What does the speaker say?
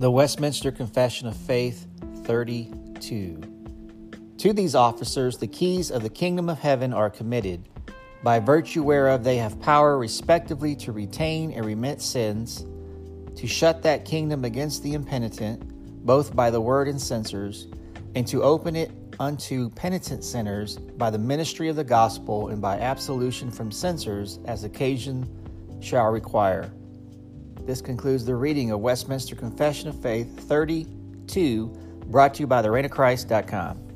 The Westminster Confession of Faith 32. To these officers, the keys of the kingdom of heaven are committed, by virtue whereof they have power respectively to retain and remit sins, to shut that kingdom against the impenitent, both by the word and censures, and to open it unto penitent sinners by the ministry of the gospel and by absolution from censures as occasion shall require. This concludes the reading of Westminster Confession of Faith 32, brought to you by the Christ.com.